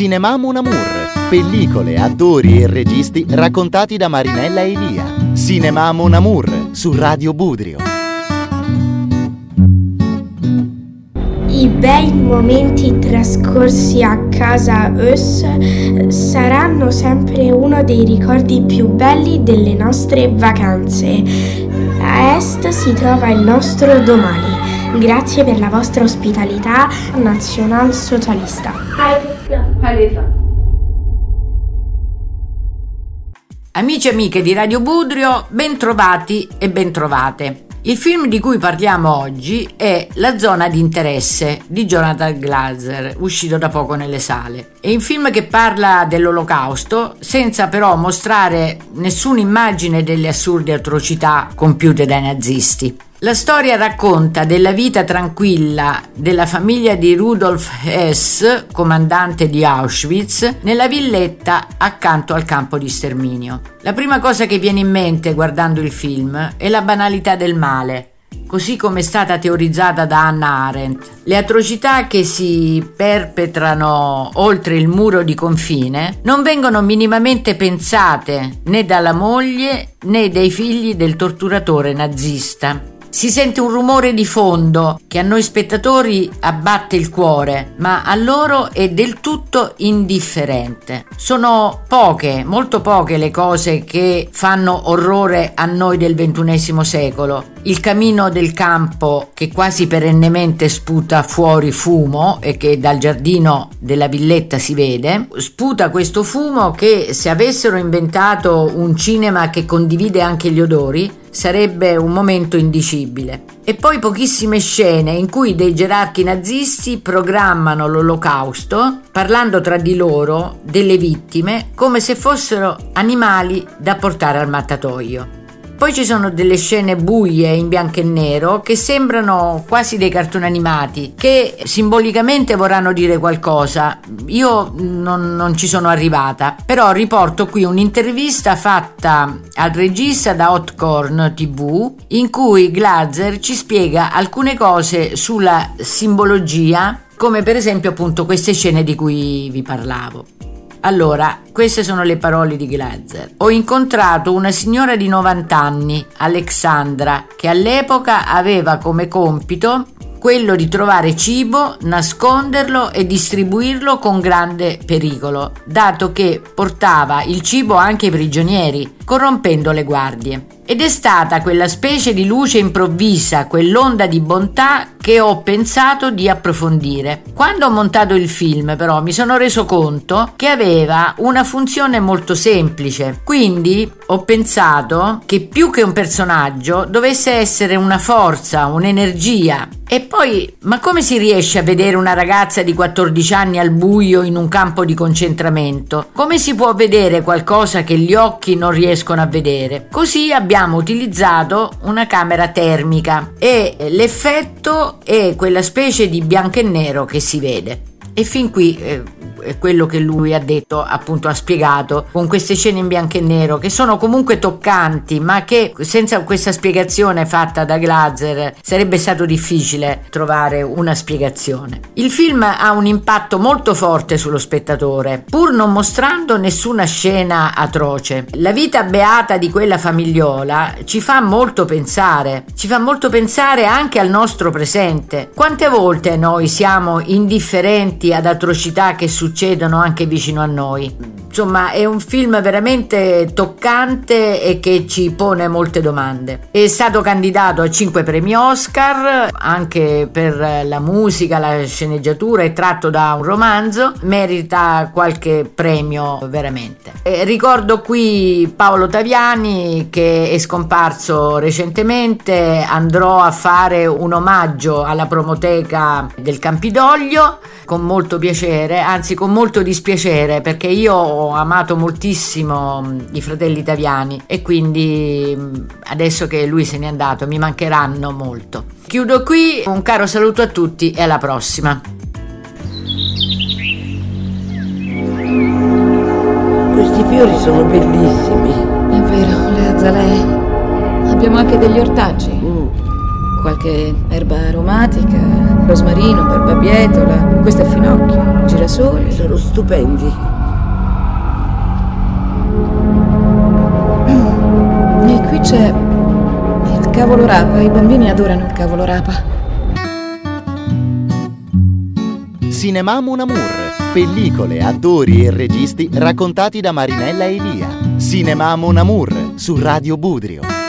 Cinema Mon Amour. Pellicole, attori e registi raccontati da Marinella Elia. Cinema Mon Amour su Radio Budrio. I bei momenti trascorsi a casa Us saranno sempre uno dei ricordi più belli delle nostre vacanze. A est si trova il nostro domani. Grazie per la vostra ospitalità nazionalsocialista. Amici e amiche di Radio Budrio, bentrovati e bentrovate. Il film di cui parliamo oggi è La zona di interesse di Jonathan Glazer, uscito da poco nelle sale. È un film che parla dell'olocausto senza però mostrare nessuna immagine delle assurde atrocità compiute dai nazisti. La storia racconta della vita tranquilla della famiglia di Rudolf Hess, comandante di Auschwitz, nella villetta accanto al campo di sterminio. La prima cosa che viene in mente guardando il film è la banalità del male, così come è stata teorizzata da Hannah Arendt. Le atrocità che si perpetrano oltre il muro di confine non vengono minimamente pensate né dalla moglie né dai figli del torturatore nazista. Si sente un rumore di fondo che a noi spettatori abbatte il cuore, ma a loro è del tutto indifferente. Sono poche, molto poche le cose che fanno orrore a noi del XXI secolo. Il camino del campo che quasi perennemente sputa fuori fumo e che dal giardino della villetta si vede, sputa questo fumo che se avessero inventato un cinema che condivide anche gli odori, sarebbe un momento indicibile. E poi pochissime scene in cui dei gerarchi nazisti programmano l'olocausto parlando tra di loro delle vittime come se fossero animali da portare al mattatoio. Poi ci sono delle scene buie in bianco e nero che sembrano quasi dei cartoni animati, che simbolicamente vorranno dire qualcosa. Io non, non ci sono arrivata, però riporto qui un'intervista fatta al regista da Hotcorn TV in cui Glazer ci spiega alcune cose sulla simbologia, come per esempio appunto queste scene di cui vi parlavo. Allora, queste sono le parole di Glazer. Ho incontrato una signora di 90 anni, Alexandra, che all'epoca aveva come compito quello di trovare cibo, nasconderlo e distribuirlo con grande pericolo, dato che portava il cibo anche ai prigionieri, corrompendo le guardie. Ed è stata quella specie di luce improvvisa, quell'onda di bontà che ho pensato di approfondire. Quando ho montato il film, però, mi sono reso conto che aveva una funzione molto semplice. Quindi ho pensato che più che un personaggio dovesse essere una forza, un'energia. E poi, ma come si riesce a vedere una ragazza di 14 anni al buio in un campo di concentramento? Come si può vedere qualcosa che gli occhi non riescono a vedere? Così abbiamo utilizzato una camera termica e l'effetto è quella specie di bianco e nero che si vede. E fin qui eh, è quello che lui ha detto, appunto ha spiegato, con queste scene in bianco e nero che sono comunque toccanti, ma che senza questa spiegazione fatta da Glazer sarebbe stato difficile trovare una spiegazione. Il film ha un impatto molto forte sullo spettatore, pur non mostrando nessuna scena atroce. La vita beata di quella famigliola ci fa molto pensare, ci fa molto pensare anche al nostro presente. Quante volte noi siamo indifferenti ad atrocità che succedono anche vicino a noi. Insomma, è un film veramente toccante e che ci pone molte domande. È stato candidato a 5 premi Oscar, anche per la musica, la sceneggiatura, è tratto da un romanzo, merita qualche premio veramente. E ricordo qui Paolo Taviani che è scomparso recentemente, andrò a fare un omaggio alla promoteca del Campidoglio con molto piacere, anzi con molto dispiacere perché io ho amato moltissimo i fratelli italiani e quindi adesso che lui se n'è andato mi mancheranno molto. Chiudo qui, un caro saluto a tutti e alla prossima. Questi fiori sono bellissimi. È vero, le azalee. Abbiamo anche degli ortaggi. Qualche erba aromatica, rosmarino, barbabietola. Questo è finocchio, girasole. Sono stupendi. E qui c'è il cavolo rapa. I bambini adorano il cavolo rapa. Cinema Mon Amour. Pellicole, attori e registi raccontati da Marinella Elia. Cinema Mon Amour su Radio Budrio.